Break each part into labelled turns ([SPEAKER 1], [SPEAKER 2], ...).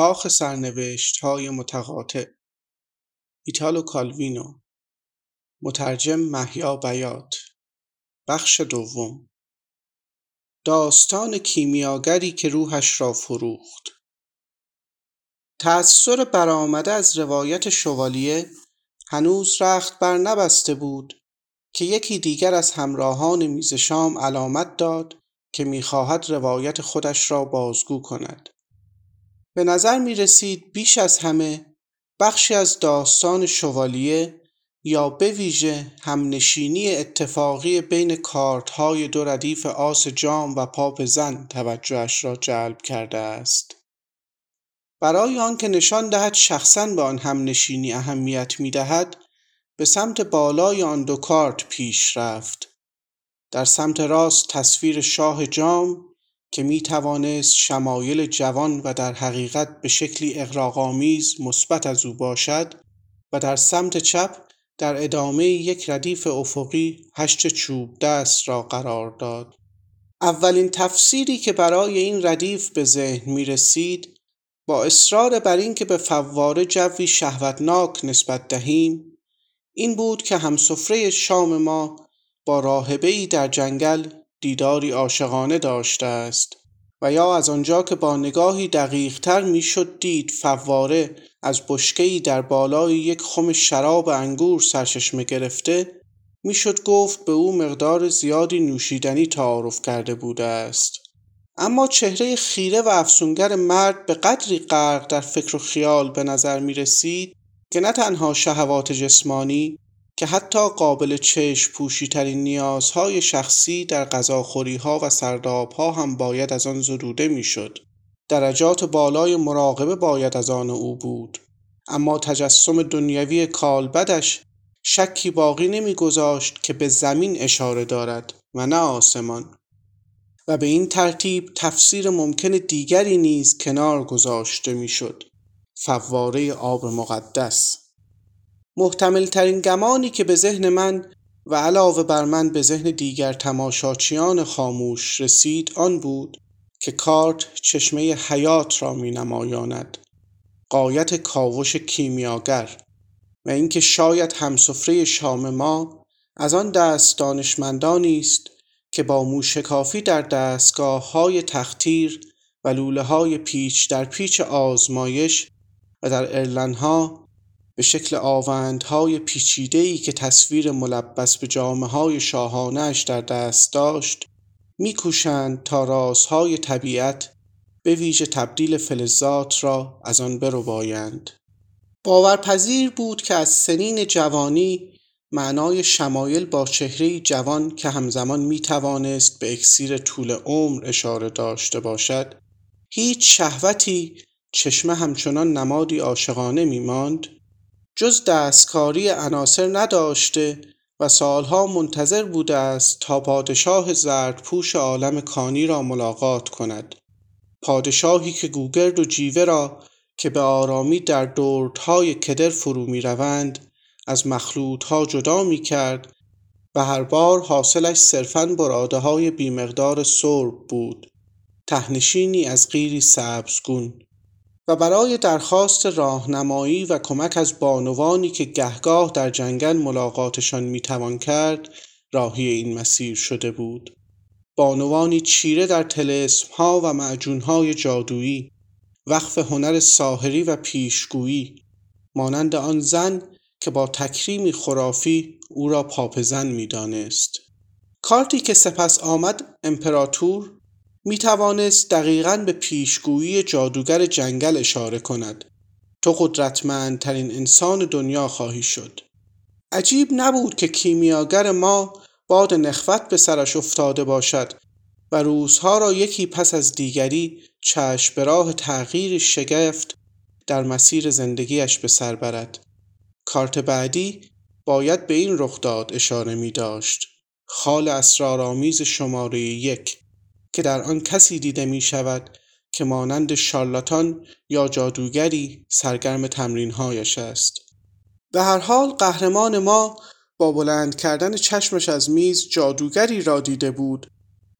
[SPEAKER 1] کاخ سرنوشت های متقاطع ایتالو کالوینو مترجم محیا بیات بخش دوم. داستان کیمیاگری که روحش را فروخت. تأثیر برآمده از روایت شوالیه هنوز رخت بر نبسته بود که یکی دیگر از همراهان میز شام علامت داد که می‌خواهد روایت خودش را بازگو کند. به نظر می رسید بیش از همه بخشی از داستان شوالیه یا به ویژه همنشینی اتفاقی بین کارت های دو ردیف آس جام و پاپ زن توجهش را جلب کرده است. برای آنکه نشان دهد شخصا به آن همنشینی اهمیت می دهد به سمت بالای آن دو کارت پیش رفت. در سمت راست تصویر شاه جام که می توانست شمایل جوان و در حقیقت به شکلی اغراقآمیز مثبت از او باشد و در سمت چپ در ادامه یک ردیف افقی هشت چوب دست را قرار داد. اولین تفسیری که برای این ردیف به ذهن می رسید با اصرار بر اینکه به فواره جوی شهوتناک نسبت دهیم این بود که همسفره شام ما با راهبه ای در جنگل دیداری عاشقانه داشته است و یا از آنجا که با نگاهی دقیقتر می‌شد دید فواره از بشکهای در بالای یک خم شراب انگور سرچشمه گرفته می‌شد گفت به او مقدار زیادی نوشیدنی تعارف کرده بوده است. اما چهره خیره و افسونگر مرد به قدری غرق در فکر و خیال به نظر می رسید که نه تنها شهوات جسمانی که حتی قابل چشم پوشی ترین نیازهای شخصی در غذاخوری ها و سرداب ها هم باید از آن زدوده می‌شد. درجات بالای مراقبه باید از آن او بود. اما تجسم دنیوی کالبدش شکی باقی نمیگذاشت که به زمین اشاره دارد و نه آسمان و به این ترتیب تفسیر ممکن دیگری نیز کنار گذاشته می‌شد فواره آب مقدس محتمل ترین گمانی که به ذهن من و علاوه بر من به ذهن دیگر تماشاچیان خاموش رسید آن بود که کارت چشمه حیات را می نمایاند. قایت کاوش کیمیاگر و اینکه شاید همسفره شام ما از آن دست دانشمندانی است که با موشکافی در دستگاه های تختیر و لوله های پیچ در پیچ آزمایش و در ارلنها به شکل آوندهای پیچیده‌ای که تصویر ملبس به های شاهانش در دست داشت میکوشند تا رازهای طبیعت به ویژه تبدیل فلزات را از آن بربایند. باورپذیر بود که از سنین جوانی معنای شمایل با چهره جوان که همزمان می توانست به اکسیر طول عمر اشاره داشته باشد هیچ شهوتی چشمه همچنان نمادی عاشقانه می ماند جز دستکاری عناصر نداشته و سالها منتظر بوده است تا پادشاه زردپوش عالم کانی را ملاقات کند. پادشاهی که گوگرد و جیوه را که به آرامی در دردهای کدر فرو می روند از مخلوطها جدا می کرد و هر بار حاصلش صرفاً براده های بیمقدار سرب بود. تهنشینی از غیری سبزگون و برای درخواست راهنمایی و کمک از بانوانی که گهگاه در جنگل ملاقاتشان می‌توان کرد راهی این مسیر شده بود. بانوانی چیره در ها و های جادویی وقف هنر ساحری و پیشگویی مانند آن زن که با تکریمی خرافی او را پاپزن می‌دانست. کارتی که سپس آمد امپراتور می توانست دقیقا به پیشگویی جادوگر جنگل اشاره کند. تو قدرتمندترین انسان دنیا خواهی شد. عجیب نبود که کیمیاگر ما باد نخوت به سرش افتاده باشد و روزها را یکی پس از دیگری چشم به راه تغییر شگفت در مسیر زندگیش به سر برد. کارت بعدی باید به این رخداد اشاره می داشت خال اسرارآمیز شماره یک. که در آن کسی دیده می شود که مانند شارلاتان یا جادوگری سرگرم تمرینهایش است به هر حال قهرمان ما با بلند کردن چشمش از میز جادوگری را دیده بود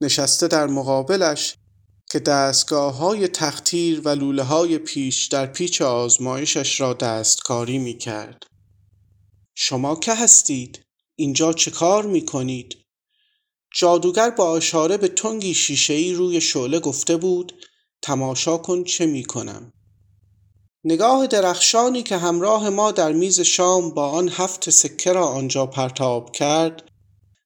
[SPEAKER 1] نشسته در مقابلش که دستگاه های تختیر و لوله های پیش در پیچ آزمایشش را دستکاری می کرد. شما که هستید؟ اینجا چه کار می کنید؟ جادوگر با اشاره به تنگی شیشهای روی شعله گفته بود تماشا کن چه می کنم. نگاه درخشانی که همراه ما در میز شام با آن هفت سکه را آنجا پرتاب کرد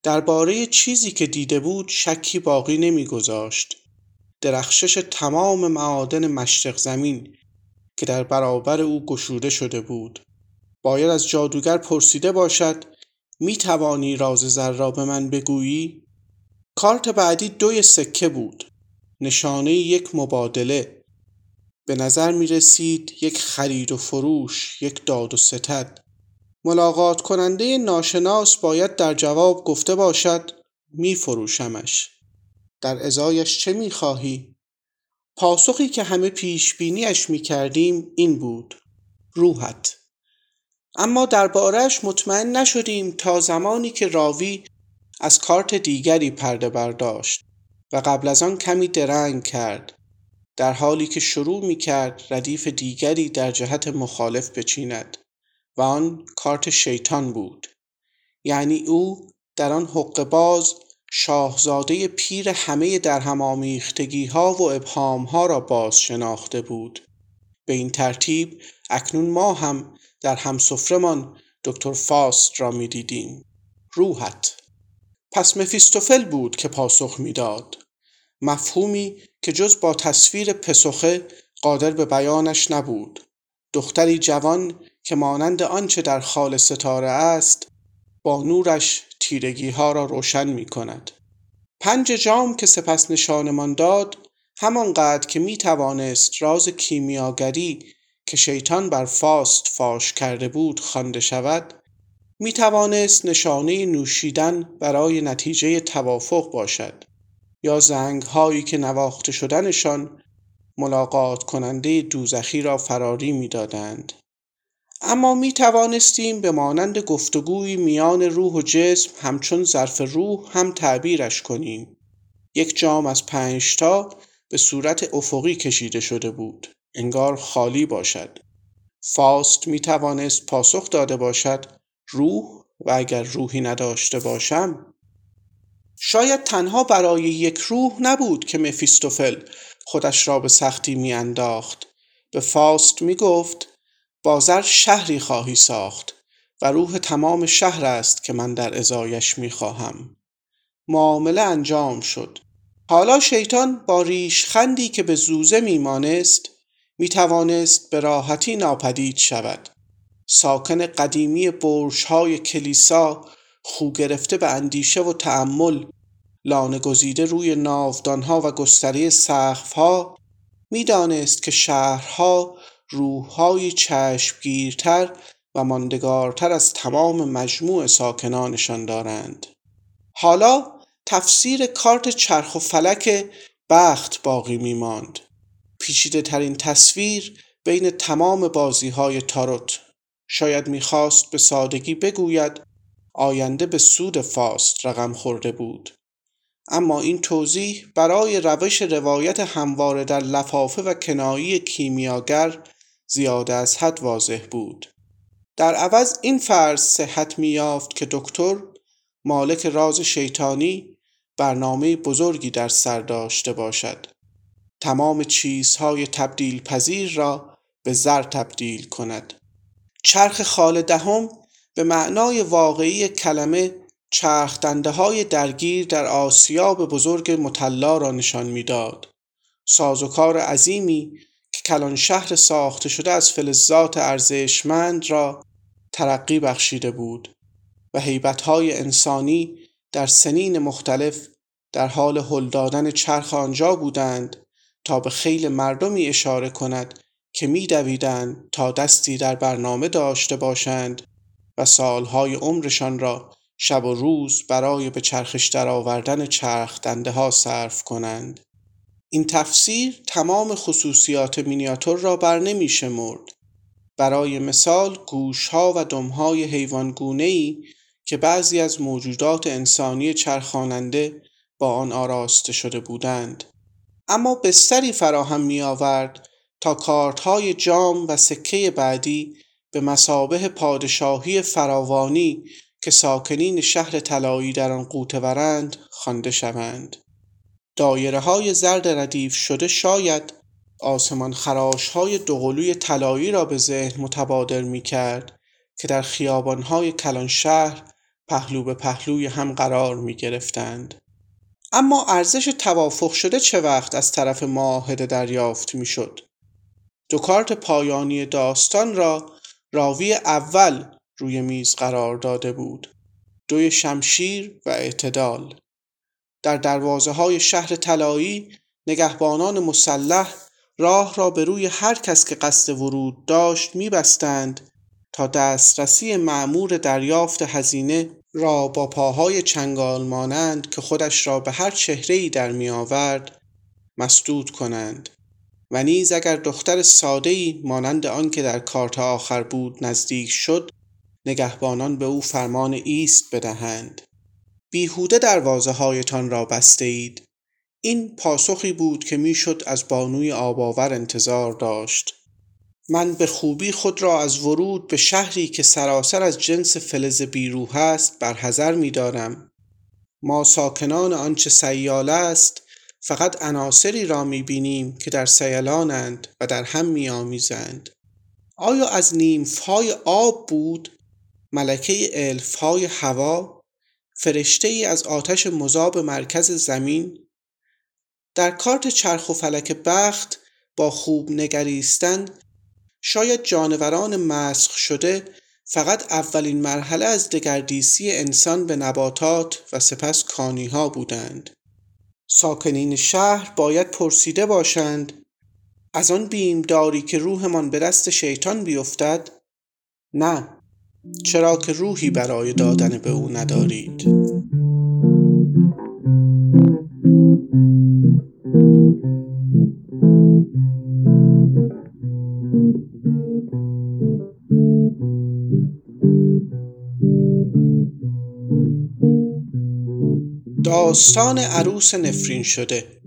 [SPEAKER 1] درباره چیزی که دیده بود شکی باقی نمیگذاشت. درخشش تمام معادن مشرق زمین که در برابر او گشوده شده بود. باید از جادوگر پرسیده باشد می توانی راز زر را به من بگویی؟ کارت بعدی دوی سکه بود. نشانه یک مبادله. به نظر می رسید یک خرید و فروش یک داد و ستد. ملاقات کننده ناشناس باید در جواب گفته باشد می فروشمش. در ازایش چه می خواهی؟ پاسخی که همه پیش بینیش می کردیم این بود. روحت. اما دربارهش مطمئن نشدیم تا زمانی که راوی از کارت دیگری پرده برداشت و قبل از آن کمی درنگ کرد در حالی که شروع می کرد ردیف دیگری در جهت مخالف بچیند و آن کارت شیطان بود. یعنی او در آن حق باز شاهزاده پیر همه در هم آمیختگی ها و ابهام ها را باز شناخته بود. به این ترتیب اکنون ما هم در همسفرمان دکتر فاست را می دیدیم روحت! پس مفیستوفل بود که پاسخ می‌داد. مفهومی که جز با تصویر پسخه قادر به بیانش نبود. دختری جوان که مانند آنچه در خال ستاره است با نورش تیرگی ها را روشن می کند پنج جام که سپس نشانمان داد همانقدر که می توانست راز کیمیاگری که شیطان بر فاست فاش کرده بود خوانده شود می توانست نشانه نوشیدن برای نتیجه توافق باشد یا زنگ هایی که نواخته شدنشان ملاقات کننده دوزخی را فراری می‌دادند. اما می توانستیم به مانند گفتگوی میان روح و جسم همچون ظرف روح هم تعبیرش کنیم. یک جام از پنجتا به صورت افقی کشیده شده بود. انگار خالی باشد. فاست می توانست پاسخ داده باشد روح و اگر روحی نداشته باشم شاید تنها برای یک روح نبود که مفیستوفل خودش را به سختی میانداخت به فاست می گفت بازر شهری خواهی ساخت و روح تمام شهر است که من در ازایش می خواهم. معامله انجام شد. حالا شیطان با ریشخندی که به زوزه میمانست می توانست به راحتی ناپدید شود. ساکن قدیمی های کلیسا خو گرفته به اندیشه و تأمل لانه گزیده روی ناودانها و گستره سقفها می‌دانست که شهرها روحهایی چشمگیرتر و ماندگارتر از تمام مجموع ساکنانشان دارند. حالا تفسیر کارت چرخ و فلک بخت باقی می ماند پیچیده ترین تصویر بین تمام بازی های تاروت. شاید می‌خواست به سادگی بگوید آینده به سود فاست رقم خورده بود. اما این توضیح برای روش روایت همواره در لفافه و کنایی کیمیاگر زیاده از حد واضح بود. در عوض این فرض صحت میافت که دکتر مالک راز شیطانی برنامه بزرگی در سر داشته باشد. تمام چیزهای تبدیل پذیر را به زر تبدیل کند. چرخ خال دهم به معنای واقعی کلمه چرخ های درگیر در آسیاب بزرگ مطلا را نشان می‌داد. سازوکار عظیمی که کلان شهر ساخته شده از فلزات ارزشمند را ترقی بخشیده بود و های انسانی در سنین مختلف در حال هل دادن چرخ آنجا بودند تا به خیل مردمی اشاره کند که میدویدند تا دستی در برنامه داشته باشند و سالهای عمرشان را شب و روز برای به چرخش درآوردن چرخ دنده ها صرف کنند این تفسیر تمام خصوصیات مینیاتور را بر نمی شمرد. برای مثال گوشها و دمهای حیوانگونه ای که بعضی از موجودات انسانی چرخاننده با آن آراسته شده بودند اما بستری فراهم می آورد تا کارتهای جام و سکه بعدی به مسابه پادشاهی فراوانی که ساکنین شهر طلایی در آن قوتورند خوانده شوند دایره های زرد ردیف شده شاید آسمان خراش های دوقلوی طلایی را به ذهن متبادر می کرد که در خیابان های کلان شهر پهلو به پهلوی هم قرار می گرفتند. اما ارزش توافق شده چه وقت از طرف معاهده دریافت می شد؟ دو کارت پایانی داستان را راوی اول روی میز قرار داده بود. دوی شمشیر و اعتدال. در دروازه های شهر طلایی نگهبانان مسلح راه را به روی هر کس که قصد ورود داشت میبستند تا دسترسی معمور دریافت هزینه را با پاهای چنگال مانند که خودش را به هر چهره ای در می آورد مسدود کنند. و نیز اگر دختر ساده مانند آن که در کارت آخر بود نزدیک شد نگهبانان به او فرمان ایست بدهند. بیهوده دروازه هایتان را بسته اید این پاسخی بود که می‌شد از بانوی آباور انتظار داشت. من به خوبی خود را از ورود به شهری که سراسر از جنس فلز بیروح است برحذر می دارم. ما ساکنان آنچه سیاله است فقط عناصری را می بینیم که در سیلانند و در هم می آمیزند. آیا از نیمفهای آب بود ملکه الفهای هوا فرشته ای از آتش مذاب مرکز زمین در کارت چرخ و فلک بخت با خوب نگریستن شاید جانوران مسخ شده فقط اولین مرحله از دگردیسی انسان به نباتات و سپس کانی ها بودند. ساکنین شهر باید پرسیده باشند. از آن داری که روحمان به دست شیطان بیفتد؟ نه. چرا که روحی برای دادن به او ندارید. داستان عروس نفرین شده.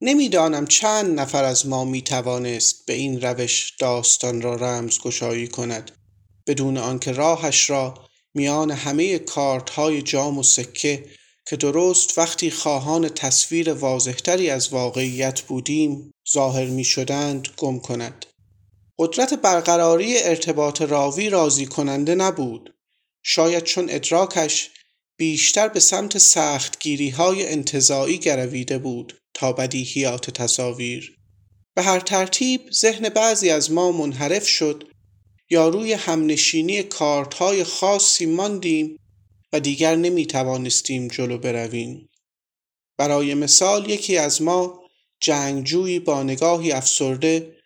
[SPEAKER 1] نمی‌دانم چند نفر از ما می توانست به این روش داستان را رمز گشایی کند. بدون آنکه راهش را میان همه کارت های جام و سکه که درست وقتی خواهان تصویر واضحتری از واقعیت بودیم ظاهر می شدند گم کند. قدرت برقراری ارتباط راوی راضی کننده نبود. شاید چون ادراکش بیشتر به سمت سختگیری های انتظایی گرویده بود تا بدیهیات تصاویر. به هر ترتیب ذهن بعضی از ما منحرف شد. یا روی همنشینی کارت های خاصی ماندیم و دیگر نمی توانستیم جلو برویم. برای مثال یکی از ما جنگجویی با نگاهی افسرده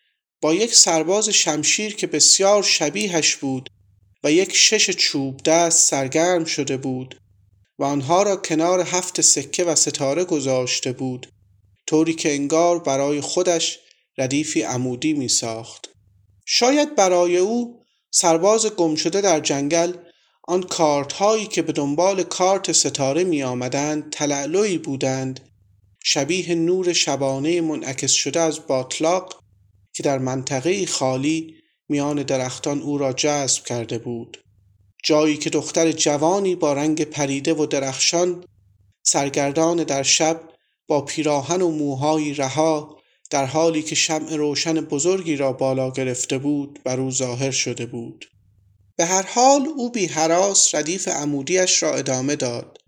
[SPEAKER 1] با یک سرباز شمشیر که بسیار شبیهش بود و یک شش چوب دست سرگرم شده بود و آنها را کنار هفت سکه و ستاره گذاشته بود طوری که انگار برای خودش ردیفی عمودی می ساخت. شاید برای او سرباز گم شده در جنگل آن کارت هایی که به دنبال کارت ستاره می آمدند تلعلوی بودند شبیه نور شبانه منعکس شده از باطلاق که در منطقه خالی میان درختان او را جذب کرده بود جایی که دختر جوانی با رنگ پریده و درخشان سرگردان در شب با پیراهن و موهایی رها در حالی که شمع روشن بزرگی را بالا گرفته بود بر او ظاهر شده بود. به هر حال او بی حراس ردیف عمودیش را ادامه داد.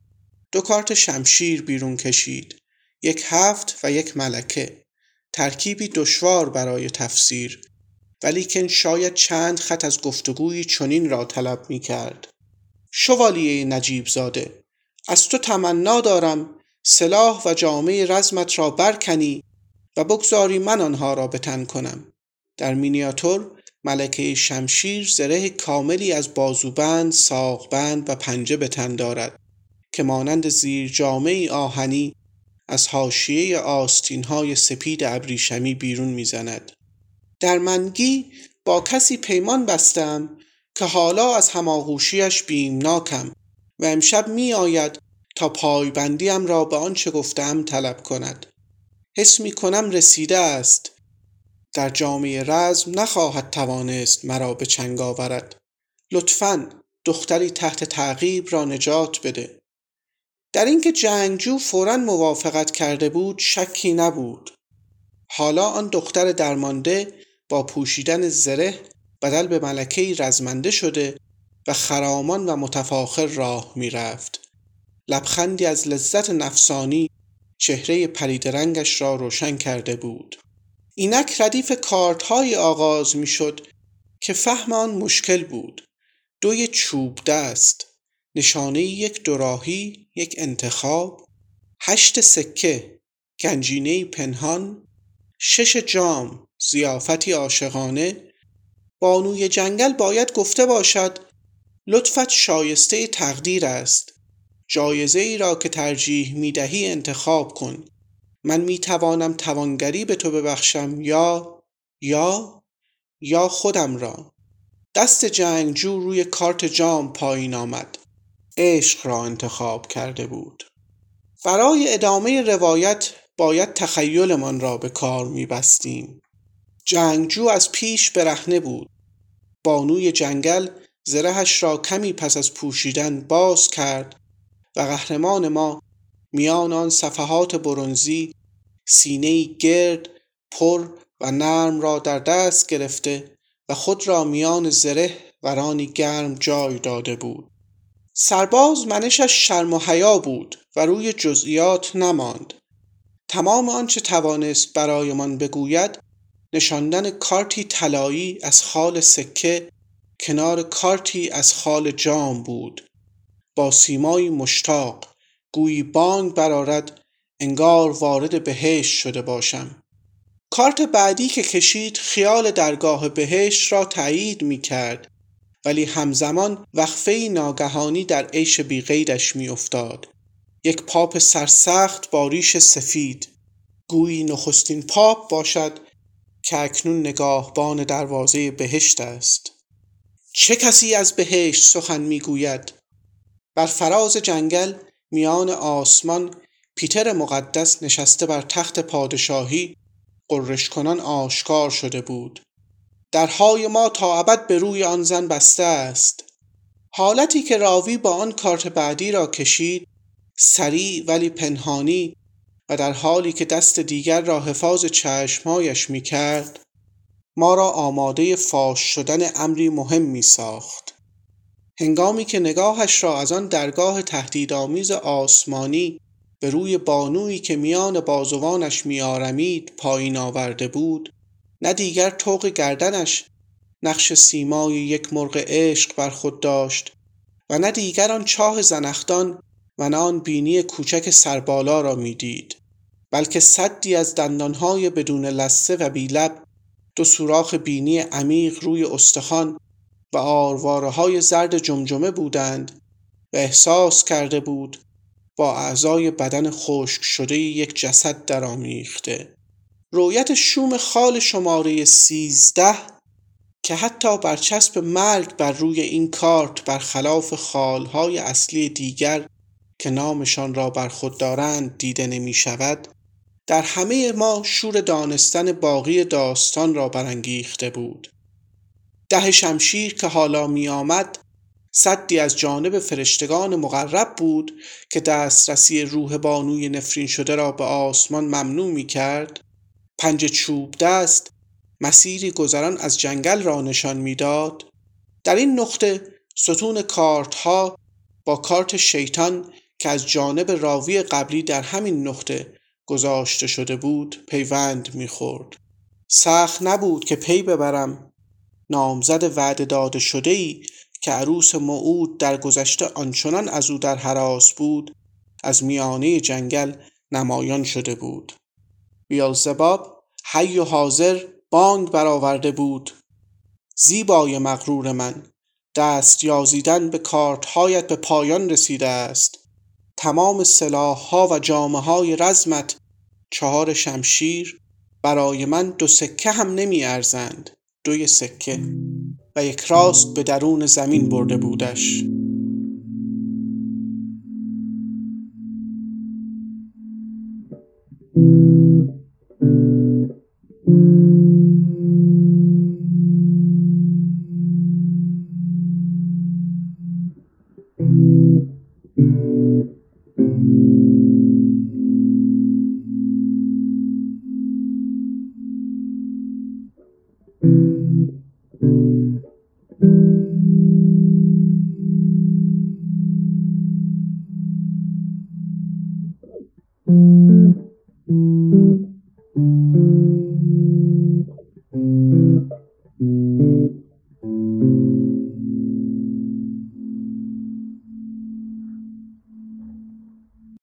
[SPEAKER 1] دو کارت شمشیر بیرون کشید. یک هفت و یک ملکه. ترکیبی دشوار برای تفسیر. ولیکن شاید چند خط از گفتگویی چنین را طلب می کرد شوالیه نجیب زاده از تو تمنا دارم سلاح و جامعه رزمت را برکنی و بگذاری من آنها را بتن کنم در مینیاتور ملکه شمشیر زره کاملی از بازوبند، ساقبند و پنجه به تن دارد که مانند زیر جامعه آهنی از حاشیه آستین های سپید ابریشمی بیرون می‌زند. در منگی با کسی پیمان بستم که حالا از هماغوشیش بیمناکم و امشب می آید تا پایبندیم را به آنچه گفتم طلب کند. حس می کنم رسیده است. در جامعه رزم نخواهد توانست مرا به چنگ آورد. لطفا دختری تحت تعقیب را نجات بده. در اینکه جنگجو فورا موافقت کرده بود شکی نبود. حالا آن دختر درمانده با پوشیدن زره بدل به ملکه رزمنده شده و خرامان و متفاخر راه می‌رفت. لبخندی از لذت نفسانی چهره پریدرنگش را روشن کرده بود. اینک ردیف کارت های آغاز می‌شد که فهم آن مشکل بود. دوی چوب دست نشانه یک دوراهی یک انتخاب هشت سکه گنجینه پنهان شش جام زیافتی عاشقانه بانوی جنگل باید گفته باشد لطفت شایسته تقدیر است. جایزه ای را که ترجیح می دهی انتخاب کن. من می توانم توانگری به تو ببخشم یا یا یا خودم را. دست جنگجو روی کارت جام پایین آمد. عشق را انتخاب کرده بود. برای ادامه روایت باید تخیلمان را به کار می بستیم. جنگجو از پیش برهنه بود. بانوی جنگل زرهش را کمی پس از پوشیدن باز کرد و قهرمان ما میان آن صفحات برونزی سینه گرد پر و نرم را در دست گرفته و خود را میان زره و رانی گرم جای داده بود. سرباز منشش شرم و حیا بود و روی جزئیات نماند. تمام آنچه توانست برایمان بگوید نشاندن کارتی طلایی از خال سکه کنار کارتی از خال جام بود با سیمایی مشتاق گویی بانگ برارد انگار وارد بهشت شده باشم کارت بعدی که کشید خیال درگاه بهشت را تایید می کرد ولی همزمان وقفه ناگهانی در عیش بیقیدش می افتاد. یک پاپ سرسخت با ریش سفید. گویی نخستین پاپ باشد که اکنون نگاهبان دروازه بهشت است. چه کسی از بهشت سخن می‌گوید؟ بر فراز جنگل میان آسمان پیتر مقدس نشسته بر تخت پادشاهی قررش کنان آشکار شده بود. درهای ما تا ابد به روی آن زن بسته است. حالتی که راوی با آن کارت بعدی را کشید سریع ولی پنهانی و در حالی که دست دیگر را حفاظ چشمهایش می کرد ما را آماده فاش شدن امری مهم می ساخت. هنگامی که نگاهش را از آن درگاه تهدیدآمیز آسمانی به روی بانویی که میان بازوانش میآرمید پایین آورده بود نه دیگر طوق گردنش نقش سیمای یک مرغ عشق بر خود داشت و نه دیگر آن چاه زنختان و نه آن بینی کوچک سربالا را می‌دید بلکه صدی از دندانهای بدون لسه و بیلب دو سوراخ بینی عمیق روی استخوان و آرواره های زرد جمجمه بودند و احساس کرده بود با اعضای بدن خشک شده یک جسد درآمیخته رویت شوم خال شماره سیزده که حتی برچسب مرگ بر روی این کارت برخلاف خالهای اصلی دیگر که نامشان را بر خود دارند دیده نمی شود در همه ما شور دانستن باقی داستان را برانگیخته بود. ده شمشیر که حالا می آمد صدی از جانب فرشتگان مقرب بود که دسترسی روح بانوی نفرین شده را به آسمان ممنوع می کرد پنج چوب دست مسیری گذران از جنگل را نشان می‌داد. در این نقطه ستون کارت ها با کارت شیطان که از جانب راوی قبلی در همین نقطه گذاشته شده بود پیوند می‌خورد. سخت نبود که پی ببرم. نامزد وعده داده شده ای که عروس موعود در گذشته آنچنان از او در حراس بود از میانه جنگل نمایان شده بود. بیالزباب حی و حاضر بانگ برآورده بود. زیبای مغرور من دست یازیدن به کارتهایت به پایان رسیده است. تمام سلاحها و جامعه های رزمت چهار شمشیر برای من دو سکه هم نمی ارزند دوی سکه. و یک راست به درون زمین برده بودش.